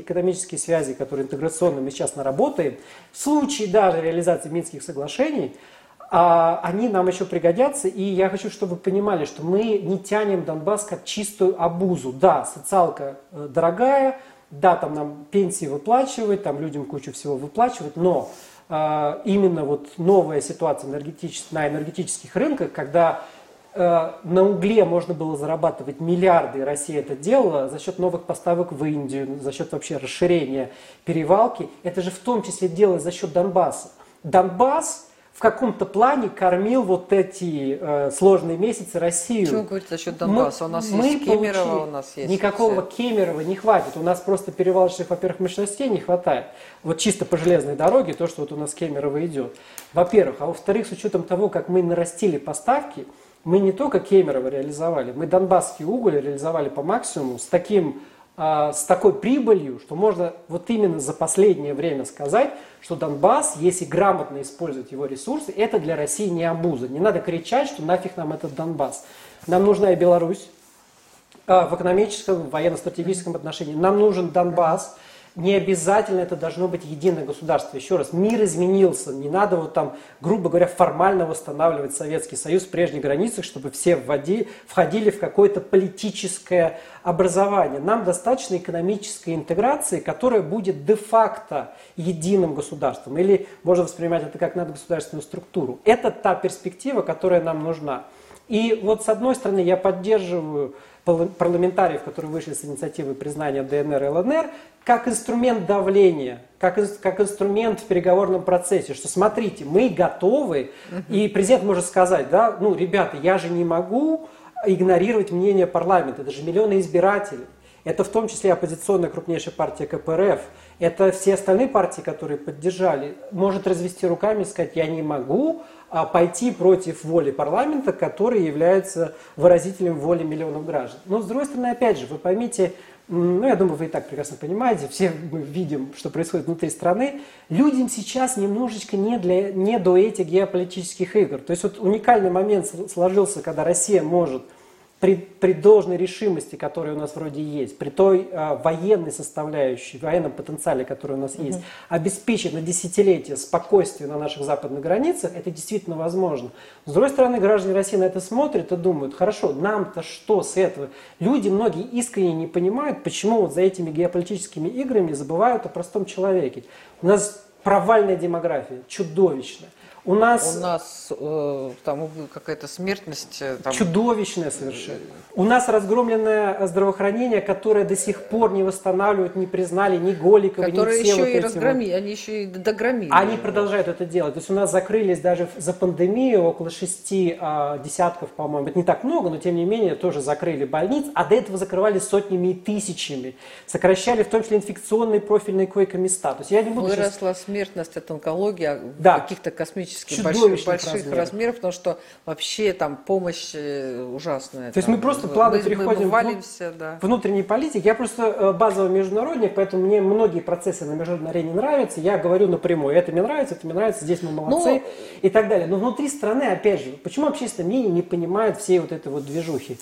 экономические связи, которые интеграционно мы сейчас наработаем, в случае даже реализации Минских соглашений, а, они нам еще пригодятся. И я хочу, чтобы вы понимали, что мы не тянем Донбасс как чистую обузу. Да, социалка э, дорогая, да, там нам пенсии выплачивают, там людям кучу всего выплачивают, но э, именно вот новая ситуация на энергетических рынках, когда на угле можно было зарабатывать миллиарды, и Россия это делала за счет новых поставок в Индию, за счет вообще расширения перевалки, это же в том числе делалось за счет Донбасса. Донбасс в каком-то плане кормил вот эти э, сложные месяцы Россию. Почему говорите за счет Донбасса? Мы, у нас мы есть Кемерово, у нас есть. Никакого все. Кемерово не хватит. У нас просто перевалочных, во-первых, мощностей не хватает. Вот чисто по железной дороге, то, что вот у нас Кемерово идет. Во-первых. А во-вторых, с учетом того, как мы нарастили поставки, мы не только Кемерово реализовали, мы Донбасский уголь реализовали по максимуму с таким а, с такой прибылью, что можно вот именно за последнее время сказать, что Донбасс, если грамотно использовать его ресурсы, это для России не обуза. Не надо кричать, что нафиг нам этот Донбасс. Нам нужна и Беларусь а, в экономическом, военно-стратегическом отношении. Нам нужен Донбасс. Не обязательно это должно быть единое государство. Еще раз, мир изменился. Не надо вот там, грубо говоря, формально восстанавливать Советский Союз в прежних границах, чтобы все вводи, входили в какое-то политическое образование. Нам достаточно экономической интеграции, которая будет де-факто единым государством. Или можно воспринимать это как надгосударственную структуру. Это та перспектива, которая нам нужна. И вот с одной стороны я поддерживаю парламентариев, которые вышли с инициативы признания ДНР и ЛНР, как инструмент давления, как, как инструмент в переговорном процессе, что смотрите, мы готовы, и президент может сказать, да, ну, ребята, я же не могу игнорировать мнение парламента, это же миллионы избирателей. Это в том числе оппозиционная крупнейшая партия КПРФ. Это все остальные партии, которые поддержали. Может развести руками и сказать, я не могу а, пойти против воли парламента, который является выразителем воли миллионов граждан. Но с другой стороны, опять же, вы поймите, ну, я думаю, вы и так прекрасно понимаете, все мы видим, что происходит внутри страны, людям сейчас немножечко не, для, не до этих геополитических игр. То есть вот уникальный момент сложился, когда Россия может – при, при должной решимости, которая у нас вроде есть, при той э, военной составляющей, военном потенциале, который у нас mm-hmm. есть, обеспечить на десятилетия спокойствие на наших западных границах, это действительно возможно. С другой стороны, граждане России на это смотрят и думают, хорошо, нам-то что с этого? Люди многие искренне не понимают, почему вот за этими геополитическими играми забывают о простом человеке. У нас провальная демография, чудовищная. У нас, у нас э, там какая-то смертность. Э, там... Чудовищная совершенно. У нас разгромленное здравоохранение, которое до сих пор не восстанавливают, не признали ни Голикова, Которые ни все еще вот и эти разгромили, вот. они еще и догромили. Они продолжают это делать. То есть у нас закрылись даже за пандемию около шести а, десятков, по-моему. Это не так много, но тем не менее тоже закрыли больниц, а до этого закрывали сотнями и тысячами. Сокращали в том числе инфекционные профильные койко-места. То есть я не буду Выросла сейчас... смертность от онкологии а да. каких-то космических больших, больших размеров. размеров, потому что вообще там помощь э, ужасная. То есть там, мы просто плавно мы, переходим мы валимся, в да. внутренней политики. Я просто э, базовый международник, поэтому мне многие процессы на международной арене нравятся. Я говорю напрямую, это мне нравится, это мне нравится, здесь мы молодцы ну, и так далее. Но внутри страны, опять же, почему общественное мнение не понимает всей вот этой вот движухи?